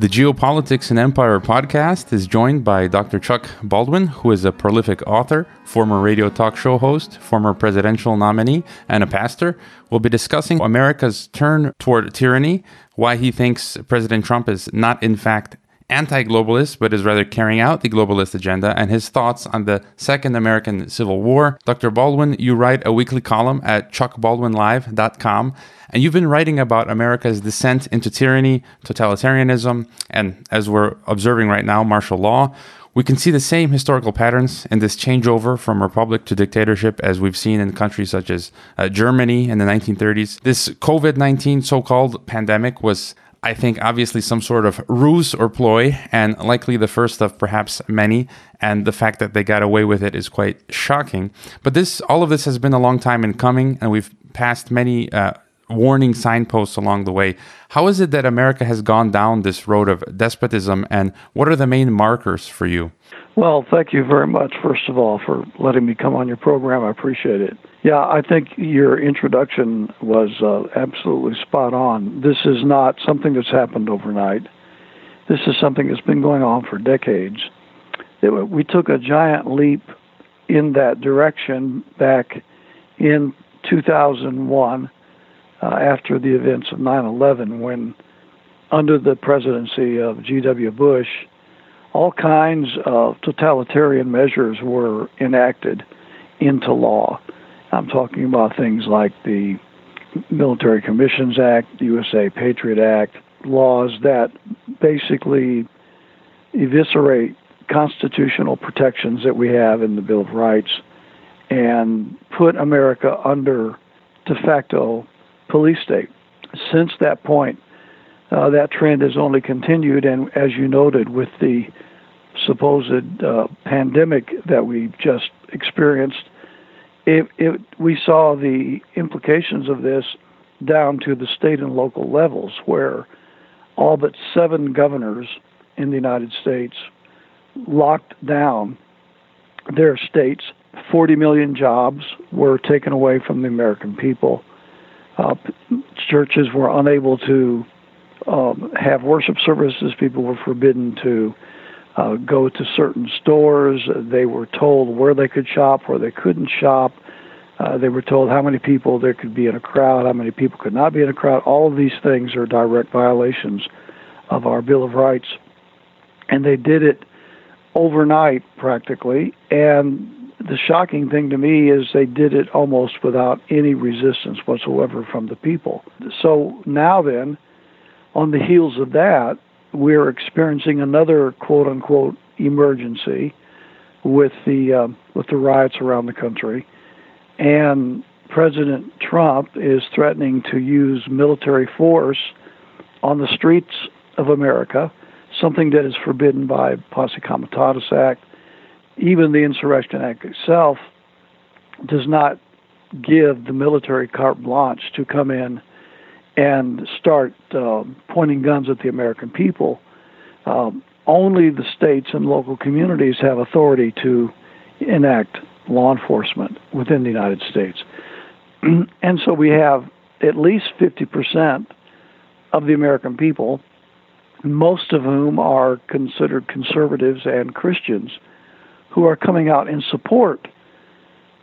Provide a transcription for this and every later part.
The Geopolitics and Empire podcast is joined by Dr. Chuck Baldwin, who is a prolific author, former radio talk show host, former presidential nominee, and a pastor. We'll be discussing America's turn toward tyranny, why he thinks President Trump is not, in fact, anti globalist, but is rather carrying out the globalist agenda, and his thoughts on the Second American Civil War. Dr. Baldwin, you write a weekly column at chuckbaldwinlive.com, and you've been writing about America's descent into tyranny, totalitarianism, and as we're observing right now, martial law. We can see the same historical patterns in this changeover from republic to dictatorship as we've seen in countries such as uh, Germany in the 1930s. This COVID 19 so called pandemic was I think obviously some sort of ruse or ploy, and likely the first of perhaps many. And the fact that they got away with it is quite shocking. But this, all of this has been a long time in coming, and we've passed many uh, warning signposts along the way. How is it that America has gone down this road of despotism, and what are the main markers for you? Well, thank you very much, first of all, for letting me come on your program. I appreciate it. Yeah, I think your introduction was uh, absolutely spot on. This is not something that's happened overnight. This is something that's been going on for decades. It, we took a giant leap in that direction back in 2001 uh, after the events of 9 11 when, under the presidency of G.W. Bush, all kinds of totalitarian measures were enacted into law. I'm talking about things like the Military Commissions Act, the USA Patriot Act, laws that basically eviscerate constitutional protections that we have in the Bill of Rights and put America under de facto police state. Since that point, uh, that trend has only continued, and as you noted, with the supposed uh, pandemic that we've just experienced, it, it, we saw the implications of this down to the state and local levels, where all but seven governors in the United States locked down their states. 40 million jobs were taken away from the American people. Uh, churches were unable to um, have worship services. People were forbidden to uh, go to certain stores. They were told where they could shop, where they couldn't shop. Uh, they were told how many people there could be in a crowd, how many people could not be in a crowd. All of these things are direct violations of our Bill of Rights. And they did it overnight practically. And the shocking thing to me is they did it almost without any resistance whatsoever from the people. So now then, on the heels of that, we're experiencing another quote unquote emergency with the uh, with the riots around the country, and President Trump is threatening to use military force on the streets of America, something that is forbidden by Posse Comitatus Act. Even the Insurrection Act itself does not give the military carte blanche to come in and start uh, pointing guns at the American people. Um, only the states and local communities have authority to enact law enforcement within the United States. and so we have at least 50% of the American people, most of whom are considered conservatives and Christians, who are coming out in support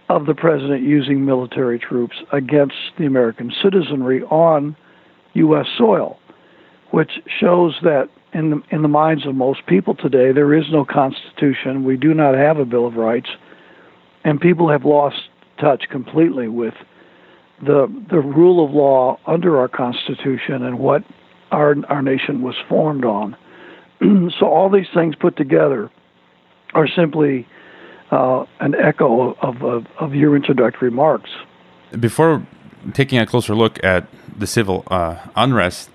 of the president using military troops against the American citizenry on U.S. soil, which shows that in the, in the minds of most people today, there is no Constitution. We do not have a Bill of Rights, and people have lost touch completely with the the rule of law under our Constitution and what our our nation was formed on. so all these things put together are simply uh, an echo of, of, of your introductory remarks. Before taking a closer look at the civil uh, unrest,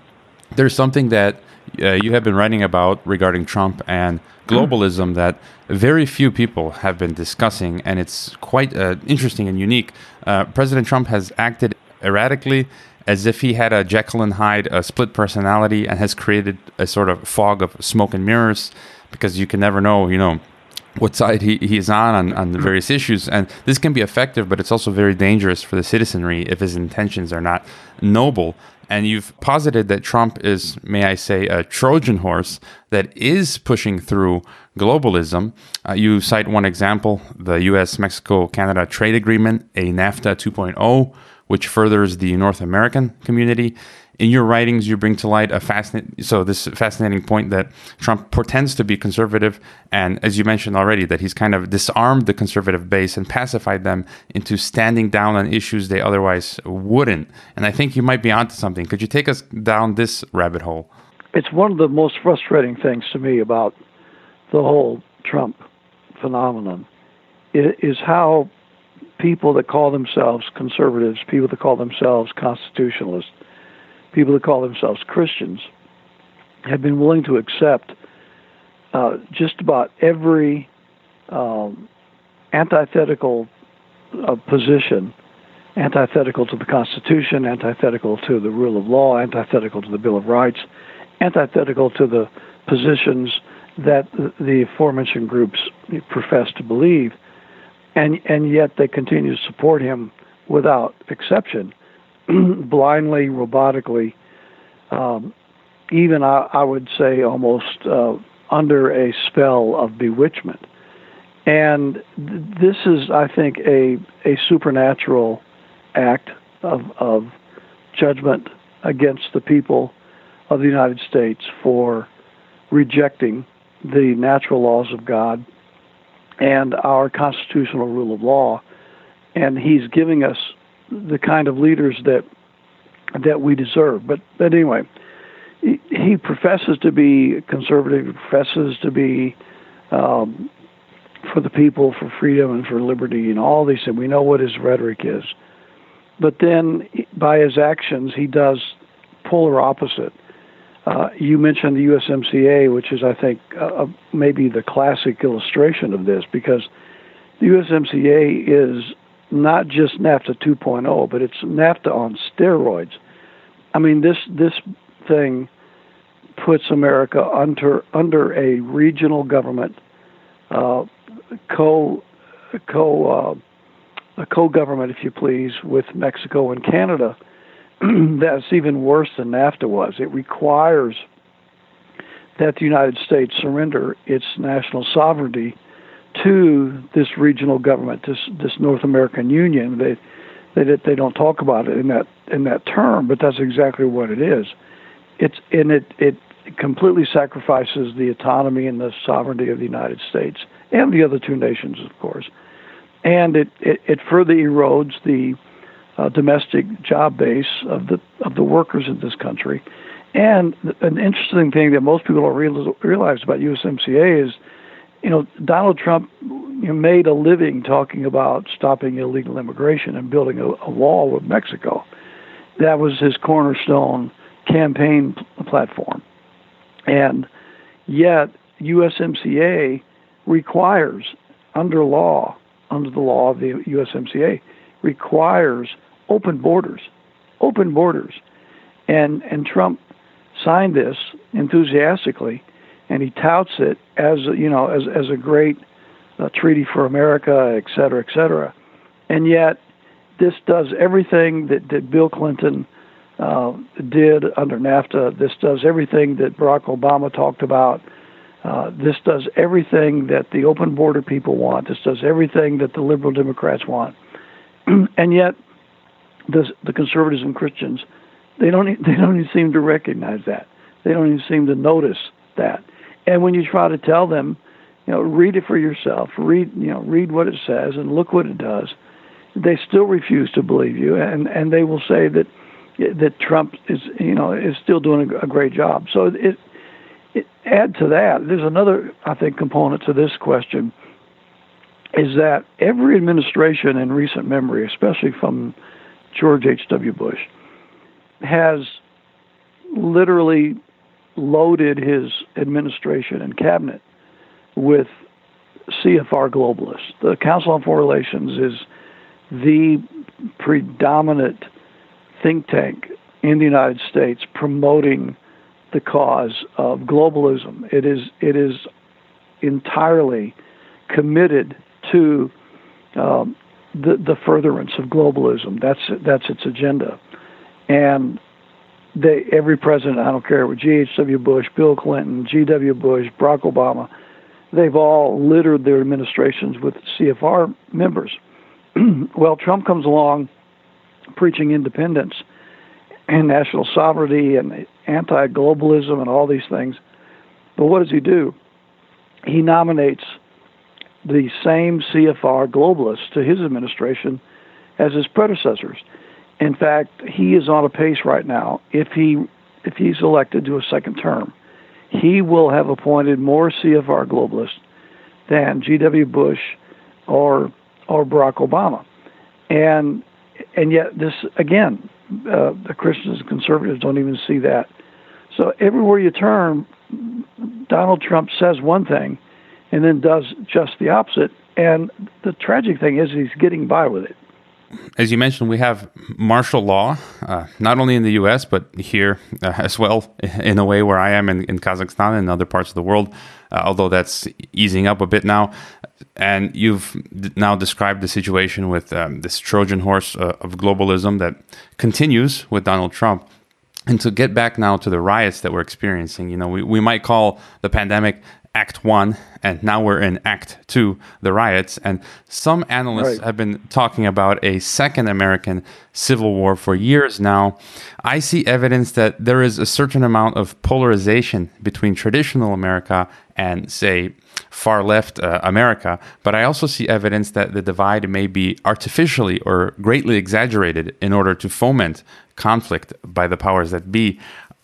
there's something that uh, you have been writing about regarding Trump and globalism that very few people have been discussing, and it's quite uh, interesting and unique. Uh, President Trump has acted erratically as if he had a Jekyll and Hyde a split personality and has created a sort of fog of smoke and mirrors because you can never know, you know, what side he, he's on, on on the various issues. And this can be effective, but it's also very dangerous for the citizenry if his intentions are not noble. And you've posited that Trump is, may I say, a Trojan horse that is pushing through globalism. Uh, you cite one example the US Mexico Canada trade agreement, a NAFTA 2.0, which furthers the North American community in your writings, you bring to light a fascinating so this fascinating point that Trump pretends to be conservative, and as you mentioned already, that he's kind of disarmed the conservative base and pacified them into standing down on issues they otherwise wouldn't. And I think you might be onto something. Could you take us down this rabbit hole? It's one of the most frustrating things to me about the whole Trump phenomenon is how people that call themselves conservatives, people that call themselves constitutionalists, people that call themselves Christians have been willing to accept uh, just about every um, antithetical uh, position, antithetical to the Constitution, antithetical to the rule of law, antithetical to the Bill of Rights, antithetical to the positions that the aforementioned groups profess to believe, and and yet they continue to support him without exception. blindly, robotically, um, even I, I, would say almost uh, under a spell of bewitchment. And th- this is, I think, a, a supernatural act of, of judgment against the people of the United States for rejecting the natural laws of God and our constitutional rule of law. And he's giving us the kind of leaders that that we deserve. But but anyway, he, he professes to be conservative. Professes to be um, for the people, for freedom, and for liberty, and all these things. We know what his rhetoric is, but then by his actions, he does polar opposite. Uh, you mentioned the USMCA, which is, I think, uh, maybe the classic illustration of this, because the USMCA is not just NAFTA 2.0, but it's NAFTA on steroids. I mean, this this thing puts America under under a regional government, uh, co co uh, a co-government, if you please, with Mexico and Canada. That's even worse than NAFTA was. It requires that the United States surrender its national sovereignty to this regional government, this this North American Union. They they they don't talk about it in that in that term, but that's exactly what it is. It's and it it completely sacrifices the autonomy and the sovereignty of the United States and the other two nations, of course, and it it, it further erodes the uh, domestic job base of the of the workers in this country. And an interesting thing that most people don't realize about USMCA is you know, Donald Trump you know, made a living talking about stopping illegal immigration and building a, a wall with Mexico. That was his cornerstone campaign platform. And yet, USMCA requires, under law, under the law of the USMCA, requires open borders, open borders. And, and Trump signed this enthusiastically and he touts it as you know as as a great uh, treaty for America, et cetera, et cetera. And yet, this does everything that, that Bill Clinton uh, did under NAFTA. This does everything that Barack Obama talked about. Uh, this does everything that the open border people want. This does everything that the liberal Democrats want. and yet, the, the conservatives and Christians, they don't they don't even seem to recognize that. They don't even seem to notice that. And when you try to tell them, you know, read it for yourself, read, you know, read what it says and look what it does, they still refuse to believe you, and and they will say that that Trump is, you know, is still doing a, a great job. So it, it add to that. There's another, I think, component to this question is that every administration in recent memory, especially from George H.W. Bush, has literally loaded his administration and cabinet with CFR globalists. The Council on Foreign Relations is the predominant think tank in the United States promoting the cause of globalism. It is it is entirely committed to um, the the furtherance of globalism. That's that's its agenda, and they every president, I don't care, G.H.W. Bush, Bill Clinton, G.W. Bush, Barack Obama, they've all littered their administrations with CFR members. well, Trump comes along preaching independence and national sovereignty and anti globalism and all these things. But what does he do? He nominates the same CFR globalists to his administration as his predecessors. In fact, he is on a pace right now. If he if he's elected to a second term, he will have appointed more CFR globalists than G.W. Bush or or Barack Obama, and and yet this again, uh, the Christians and conservatives don't even see that. So everywhere you turn, Donald Trump says one thing, and then does just the opposite. And the tragic thing is he's getting by with it as you mentioned, we have martial law, uh, not only in the US, but here uh, as well, in a way where I am in, in Kazakhstan and other parts of the world, uh, although that's easing up a bit now. And you've now described the situation with um, this Trojan horse uh, of globalism that continues with Donald Trump. And to get back now to the riots that we're experiencing, you know, we, we might call the pandemic Act One, and now we're in Act Two, the riots. And some analysts right. have been talking about a second American Civil War for years now. I see evidence that there is a certain amount of polarization between traditional America and, say, far left uh, America, but I also see evidence that the divide may be artificially or greatly exaggerated in order to foment conflict by the powers that be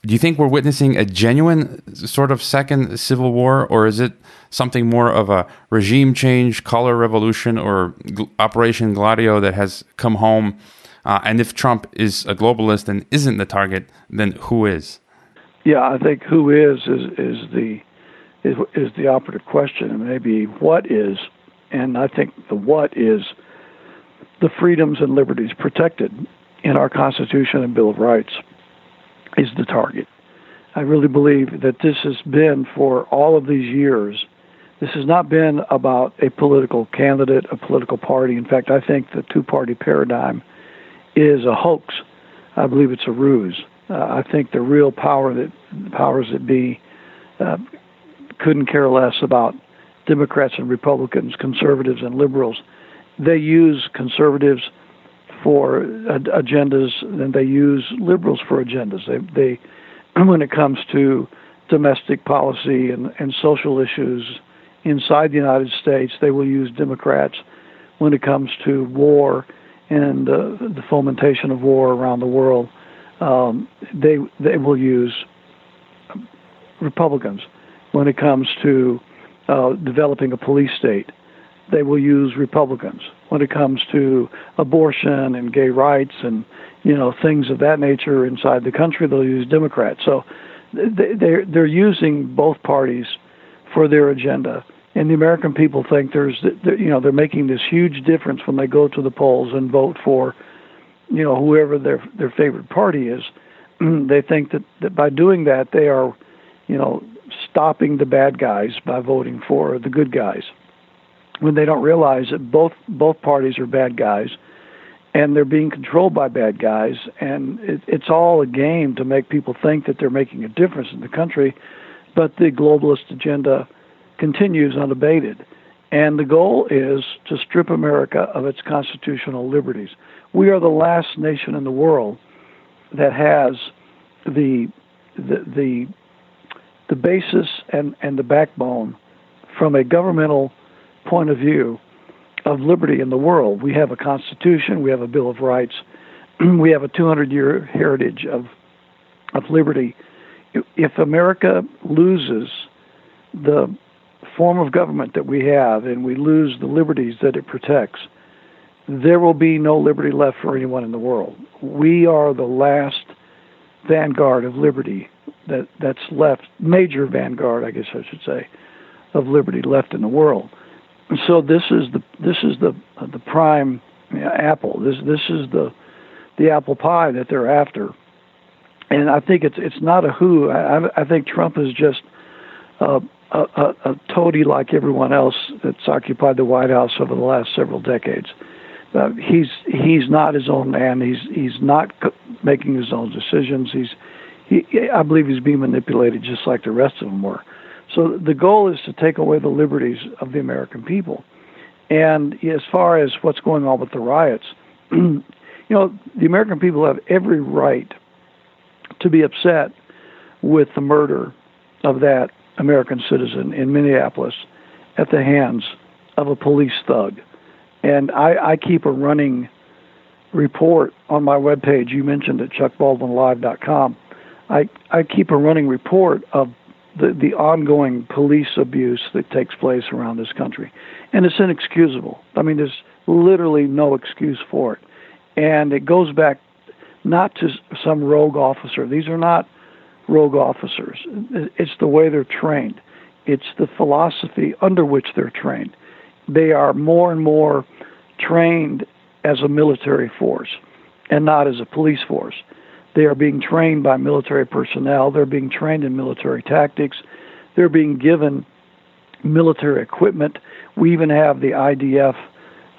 do you think we're witnessing a genuine sort of second civil war, or is it something more of a regime change, color revolution, or Operation Gladio that has come home? Uh, and if Trump is a globalist and isn't the target, then who is? Yeah, I think who is is is the is, is the operative question, and maybe what is. And I think the what is the freedoms and liberties protected in our Constitution and Bill of Rights is the target. I really believe that this has been for all of these years. This has not been about a political candidate, a political party. In fact, I think the two party paradigm is a hoax. I believe it's a ruse. Uh, I think the real power that the powers that be uh, couldn't care less about Democrats and Republicans, conservatives and liberals. They use conservatives for agendas than they use liberals for agendas. They, they when it comes to domestic policy and, and social issues inside the United States, they will use Democrats. When it comes to war and uh, the fomentation of war around the world, um, they they will use Republicans. When it comes to uh, developing a police state, they will use Republicans when it comes to abortion and gay rights and you know things of that nature inside the country. They'll use Democrats. So they, they're they're using both parties for their agenda. And the American people think there's, you know, they're making this huge difference when they go to the polls and vote for, you know, whoever their their favorite party is. they think that, that by doing that they are, you know, stopping the bad guys by voting for the good guys when they don't realize that both both parties are bad guys and they're being controlled by bad guys. And it, it's all a game to make people think that they're making a difference in the country but the globalist agenda continues unabated. And the goal is to strip America of its constitutional liberties. We are the last nation in the world that has the the the, the basis and, and the backbone from a governmental point of view of liberty in the world. We have a Constitution, we have a Bill of Rights, we have a 200 year heritage of, of liberty. If America loses the form of government that we have and we lose the liberties that it protects, there will be no liberty left for anyone in the world. We are the last vanguard of liberty that, that's left, major vanguard, I guess I should say, of liberty left in the world so this is the this is the the prime apple. This this is the the apple pie that they're after, and I think it's it's not a who. I, I think Trump is just a, a, a toady like everyone else that's occupied the White House over the last several decades. Uh, he's he's not his own man. He's he's not making his own decisions. He's he, I believe he's being manipulated just like the rest of them were. So the goal is to take away the liberties of the American people. And as far as what's going on with the riots, you know, the American people have every right to be upset with the murder of that American citizen in Minneapolis at the hands of a police thug. And I, I keep a running report on my webpage. You mentioned at chuckbaldwinlive.com. I, I keep a running report of the, the ongoing police abuse that takes place around this country. And it's inexcusable. I mean, there's literally no excuse for it. And it goes back not to some rogue officer. These are not rogue officers. It's the way they're trained, it's the philosophy under which they're trained. They are more and more trained as a military force and not as a police force. They are being trained by military personnel. They're being trained in military tactics. They're being given military equipment. We even have the IDF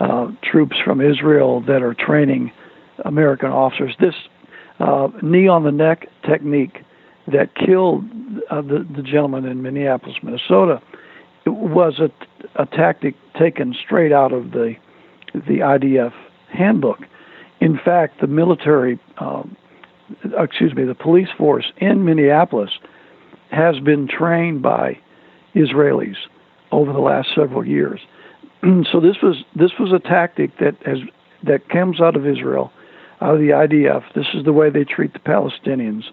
uh, troops from Israel that are training American officers. This uh, knee on the neck technique that killed uh, the, the gentleman in Minneapolis, Minnesota, was a, a tactic taken straight out of the the IDF handbook. In fact, the military, um, Uh, excuse me, the police force in Minneapolis has been trained by Israelis over the last several years. so this was this was a tactic that has that comes out of Israel, out of the IDF. This is the way they treat the Palestinians,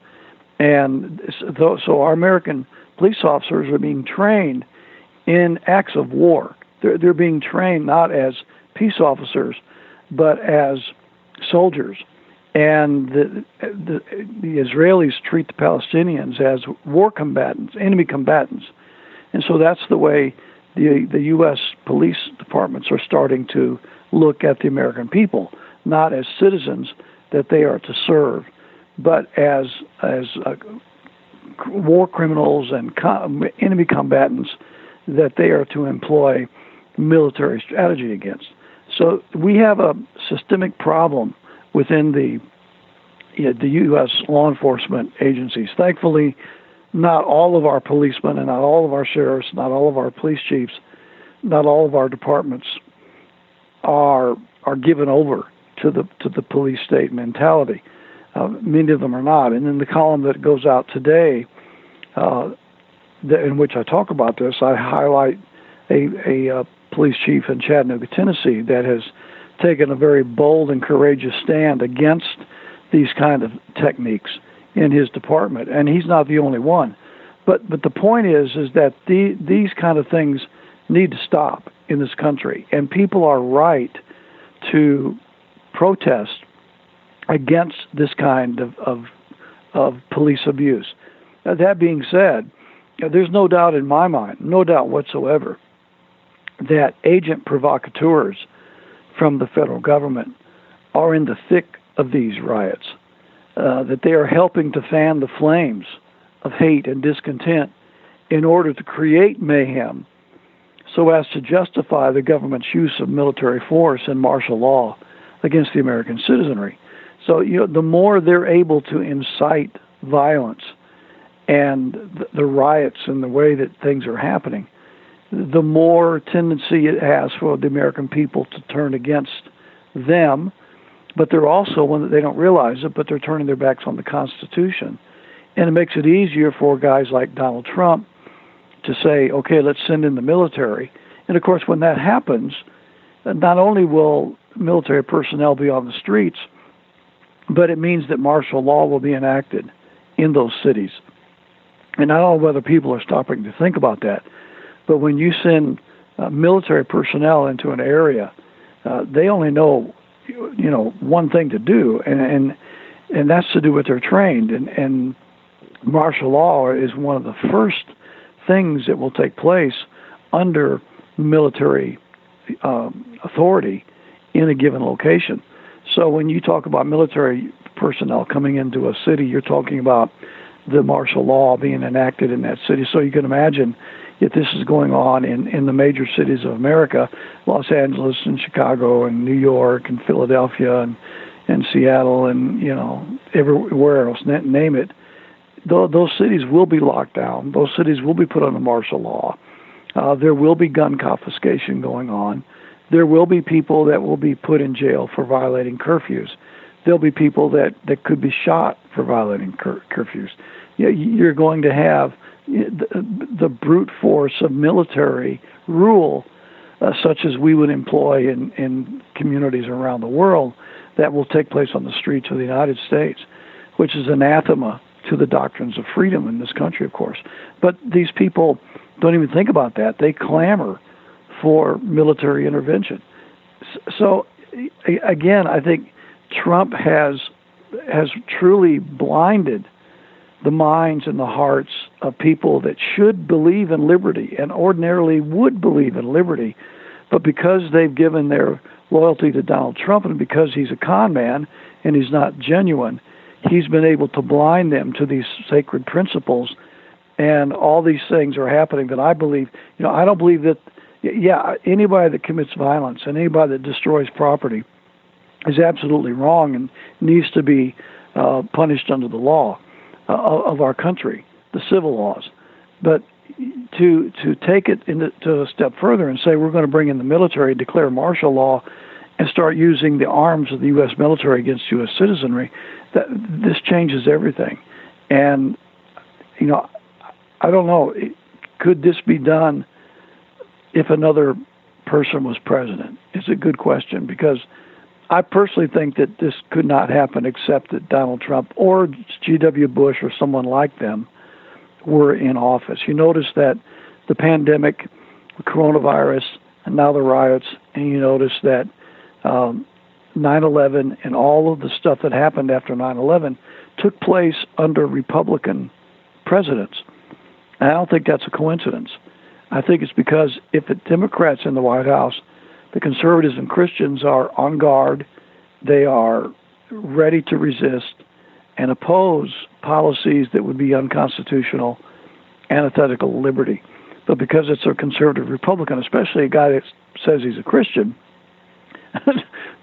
and so, so our American police officers are being trained in acts of war. They're, they're being trained not as peace officers, but as soldiers. And the, the, the Israelis treat the Palestinians as war combatants, enemy combatants. And so that's the way the, the U.S. police departments are starting to look at the American people, not as citizens that they are to serve, but as, as uh, war criminals and com- enemy combatants that they are to employ military strategy against. So we have a systemic problem within the the U.S. law enforcement agencies. Thankfully, not all of our policemen and not all of our sheriffs, not all of our police chiefs, not all of our departments are are given over to the to the police state mentality. Uh, many of them are not. And in the column that goes out today, uh, in which I talk about this, I highlight a, a, uh, police chief in Chattanooga, Tennessee, that has taken a very bold and courageous stand against these kind of techniques in his department, and he's not the only one. But but the point is is that the, these kind of things need to stop in this country, and people are right to protest against this kind of of, of police abuse. Now, that being said, there's no doubt in my mind, no doubt whatsoever, that agent provocateurs from the federal government are in the thick of these riots, uh, that they are helping to fan the flames of hate and discontent in order to create mayhem so as to justify the government's use of military force and martial law against the American citizenry. So, you know, the more they're able to incite violence and the, the riots and the way that things are happening, the more tendency it has for the American people to turn against them. But they're also, when they don't realize it, but they're turning their backs on the Constitution. And it makes it easier for guys like Donald Trump to say, okay, let's send in the military. And of course, when that happens, not only will military personnel be on the streets, but it means that martial law will be enacted in those cities. And I don't know whether people are stopping to think about that, but when you send uh, military personnel into an area, uh, they only know, you know, one thing to do, and and and that's to do what they're trained. And and martial law is one of the first things that will take place under military um, authority in a given location. So when you talk about military personnel coming into a city, you're talking about the martial law being enacted in that city. So you can imagine if this is going on in, in the major cities of America, Los Angeles and Chicago and New York and Philadelphia and, and Seattle and, you know, everywhere else, name it, those cities will be locked down. Those cities will be put under martial law. Uh, there will be gun confiscation going on. There will be people that will be put in jail for violating curfews. There'll be people that, that could be shot for violating cur- curfews. You're going to have the, the brute force of military rule, uh, such as we would employ in, in communities around the world, that will take place on the streets of the United States, which is anathema to the doctrines of freedom in this country, of course. But these people don't even think about that. They clamor for military intervention. So, again, I think Trump has has truly blinded the minds and the hearts of people that should believe in liberty and ordinarily would believe in liberty, but because they've given their loyalty to Donald Trump and because he's a con man and he's not genuine, he's been able to blind them to these sacred principles. And all these things are happening that I believe, you know, I don't believe that yeah, anybody that commits violence and anybody that destroys property is absolutely wrong and needs to be uh, punished under the law of our country, the civil laws. But to to take it into, to a step further and say we're going to bring in the military, declare martial law, and start using the arms of the U.S. military against U.S. citizenry, that this changes everything. And you know, I don't know, could this be done if another person was president? It's a good question because I personally think that this could not happen except that Donald Trump or G.W. Bush or someone like them were in office. You notice that the pandemic, the coronavirus, and now the riots, and you notice that um, 9/11 and all of the stuff that happened after 9/11 took place under Republican presidents. And I don't think that's a coincidence. I think it's because if the Democrats in the White House the conservatives and Christians are on guard. They are ready to resist and oppose policies that would be unconstitutional, antithetical to liberty. But because it's a conservative Republican, especially a guy that says he's a Christian,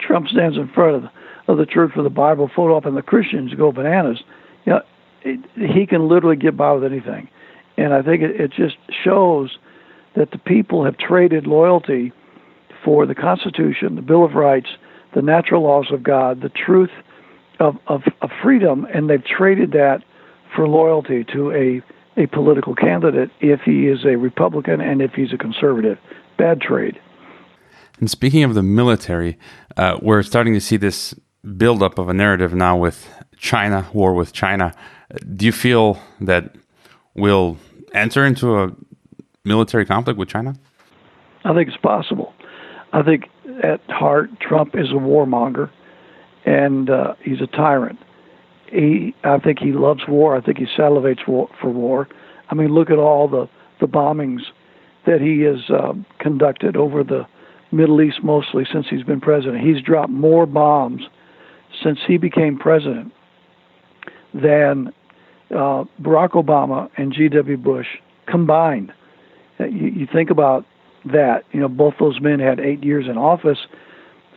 Trump stands in front of the, of the church with a Bible photo up, and the Christians go bananas. You know, it, he can literally get by with anything, and I think it, it just shows that the people have traded loyalty for the Constitution, the Bill of Rights, the natural laws of God, the truth of, of, of freedom, and they've traded that for loyalty to a, a political candidate if he is a Republican and if he's a conservative. Bad trade. And speaking of the military, uh, we're starting to see this buildup of a narrative now with China, war with China. Do you feel that we'll enter into a military conflict with China? I think it's possible. I think at heart, Trump is a warmonger, and uh, he's a tyrant. He, I think he loves war. I think he salivates war, for war. I mean, look at all the the bombings that he has uh, conducted over the Middle East, mostly since he's been president. He's dropped more bombs since he became president than uh, Barack Obama and G.W. Bush combined. You, you think about that. You know, both those men had eight years in office.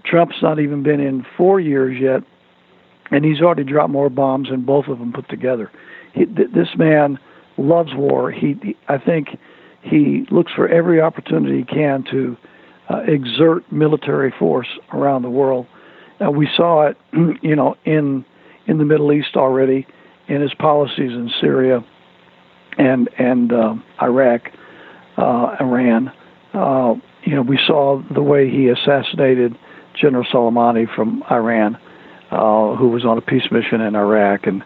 Trump's not even been in four years yet, and he's already dropped more bombs than both of them put together. He, th- this man loves war. He, he, I think, he looks for every opportunity he can to uh, exert military force around the world. Uh, we saw it, you know, in in the Middle East already, in his policies in Syria and and uh, Iraq, uh, Iran. Uh, you know, we saw the way he assassinated General Soleimani from Iran, uh, who was on a peace mission in Iraq, and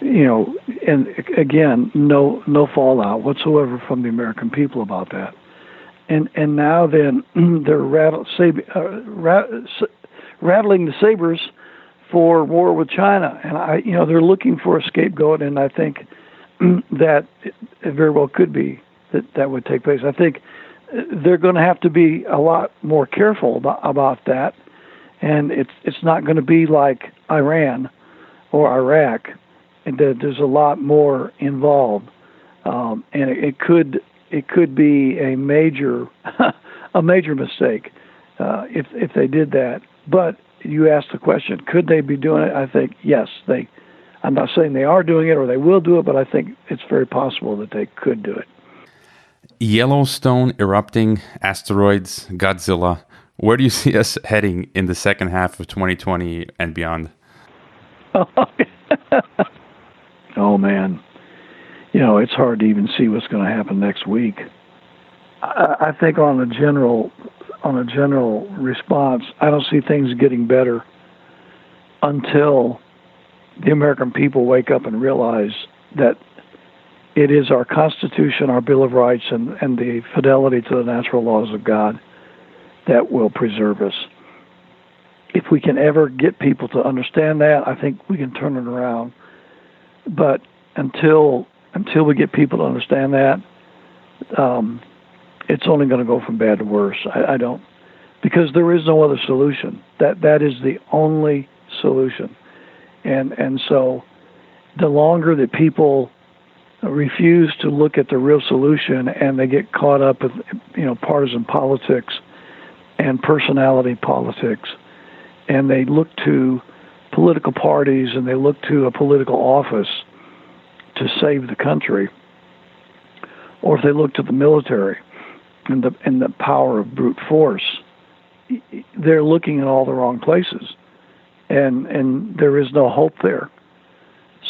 you know, and again, no no fallout whatsoever from the American people about that. And and now then they're rattle, sab- uh, rattling the sabers for war with China, and I you know they're looking for a scapegoat, and I think that it very well could be that that would take place. I think they're going to have to be a lot more careful about, about that, and it's it's not going to be like Iran or Iraq. And there's a lot more involved, um, and it, could it could be a major a major mistake uh, if if they did that. But you asked the question, could they be doing it? I think yes, they. I'm not saying they are doing it or they will do it, but I think it's very possible that they could do it. Yellowstone erupting, asteroids, Godzilla. Where do you see us heading in the second half of 2020 and beyond? oh man, you know it's hard to even see what's going to happen next week. I, think on a general on a general response, I don't see things getting better until the American people wake up and realize that it is our Constitution, our Bill of Rights, and, and the fidelity to the natural laws of God that will preserve us. If we can ever get people to understand that, I think we can turn it around. But until until we get people to understand that, um, it's only going to go from bad to worse. I, I don't because there is no other solution. That that is the only solution, and and so the longer that people refuse to look at the real solution and they get caught up with you know partisan politics and personality politics. And they look to political parties and they look to a political office to save the country or if they look to the military and the and the power of brute force they're looking in all the wrong places. And and there is no hope there.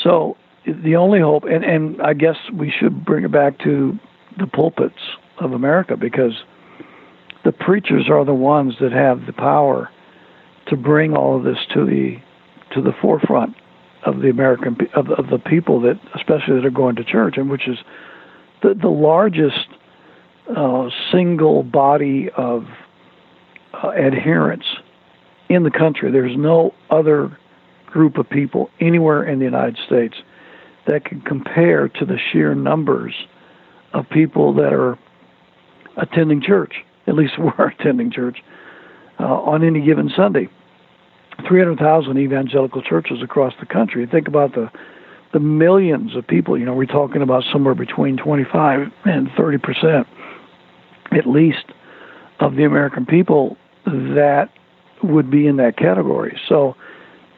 So the only hope, and, and I guess we should bring it back to the pulpits of America because the preachers are the ones that have the power to bring all of this to the to the forefront of the American of, of the people that especially that are going to church and which is the the largest uh, single body of uh, adherents in the country. There's no other group of people anywhere in the United States that can compare to the sheer numbers of people that are attending church, at least we're attending church, uh, on any given Sunday. 300,000 evangelical churches across the country. Think about the the millions of people. You know, we're talking about somewhere between 25 and 30 percent, at least, of the American people that would be in that category. So,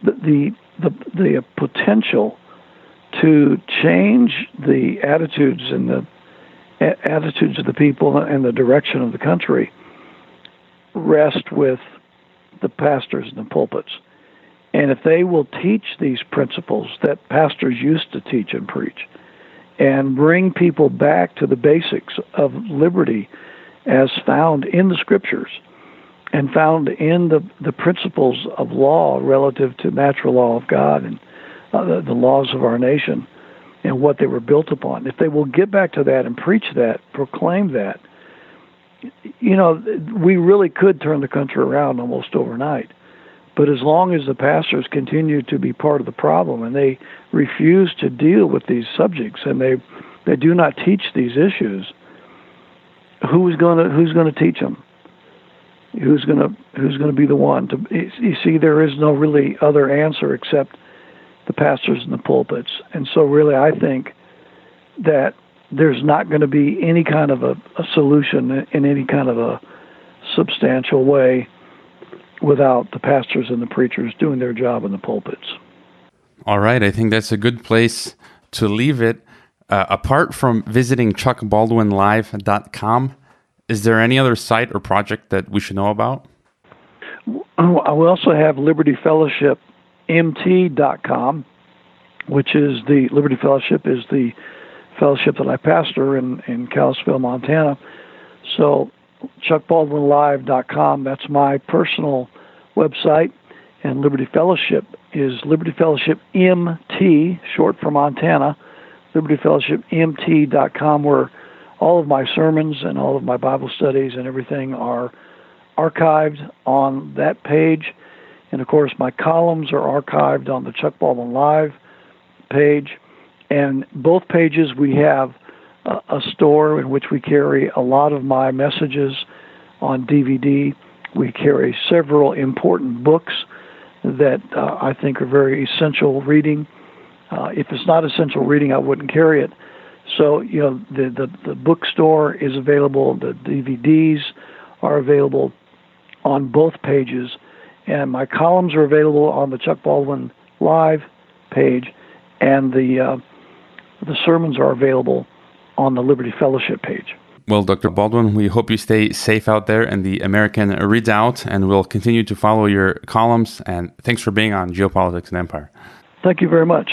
the the the, the potential to change the attitudes and the attitudes of the people and the direction of the country rest with the pastors and the pulpits. And if they will teach these principles that pastors used to teach and preach and bring people back to the basics of liberty as found in the scriptures and found in the, the principles of law relative to natural law of God and uh, the, the laws of our nation and what they were built upon. If they will get back to that and preach that, proclaim that, you know, we really could turn the country around almost overnight. But as long as the pastors continue to be part of the problem and they refuse to deal with these subjects and they they do not teach these issues, who's going to who's going to teach them? Who's going to who's going to be the one to you see there is no really other answer except the pastors in the pulpits. And so, really, I think that there's not going to be any kind of a, a solution in any kind of a substantial way without the pastors and the preachers doing their job in the pulpits. All right, I think that's a good place to leave it. Uh, apart from visiting chuckbaldwinlive.com, is there any other site or project that we should know about? I will also have Liberty Fellowship mt.com, which is the Liberty Fellowship is the fellowship that I pastor in, in Kalispell, Montana. So chuckbaldwinlive.com, that's my personal website. And Liberty Fellowship is Liberty Fellowship MT, short for Montana, Liberty Fellowship MT.com, where all of my sermons and all of my Bible studies and everything are archived on that page. And of course, my columns are archived on the Chuck Baldwin Live page. And both pages we have a, a store in which we carry a lot of my messages on DVD. We carry several important books that uh, I think are very essential reading. Uh, if it's not essential reading, I wouldn't carry it. So, you know, the, the, the bookstore is available, the DVDs are available on both pages and my columns are available on the Chuck Baldwin Live page, and the uh, the sermons are available on the Liberty Fellowship page. Well, Dr. Baldwin, we hope you stay safe out there in the American Redoubt, and we'll continue to follow your columns. And thanks for being on Geopolitics and Empire. Thank you very much.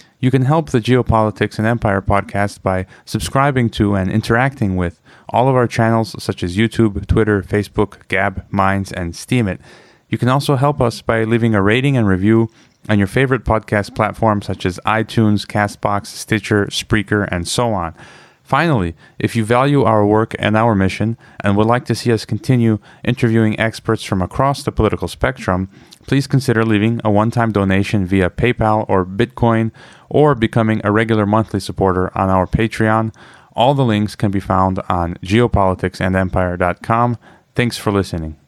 You can help the Geopolitics and Empire podcast by subscribing to and interacting with all of our channels such as YouTube, Twitter, Facebook, Gab, Minds, and Steemit. You can also help us by leaving a rating and review on your favorite podcast platforms such as iTunes, Castbox, Stitcher, Spreaker, and so on. Finally, if you value our work and our mission and would like to see us continue interviewing experts from across the political spectrum, please consider leaving a one time donation via PayPal or Bitcoin or becoming a regular monthly supporter on our Patreon. All the links can be found on geopoliticsandempire.com. Thanks for listening.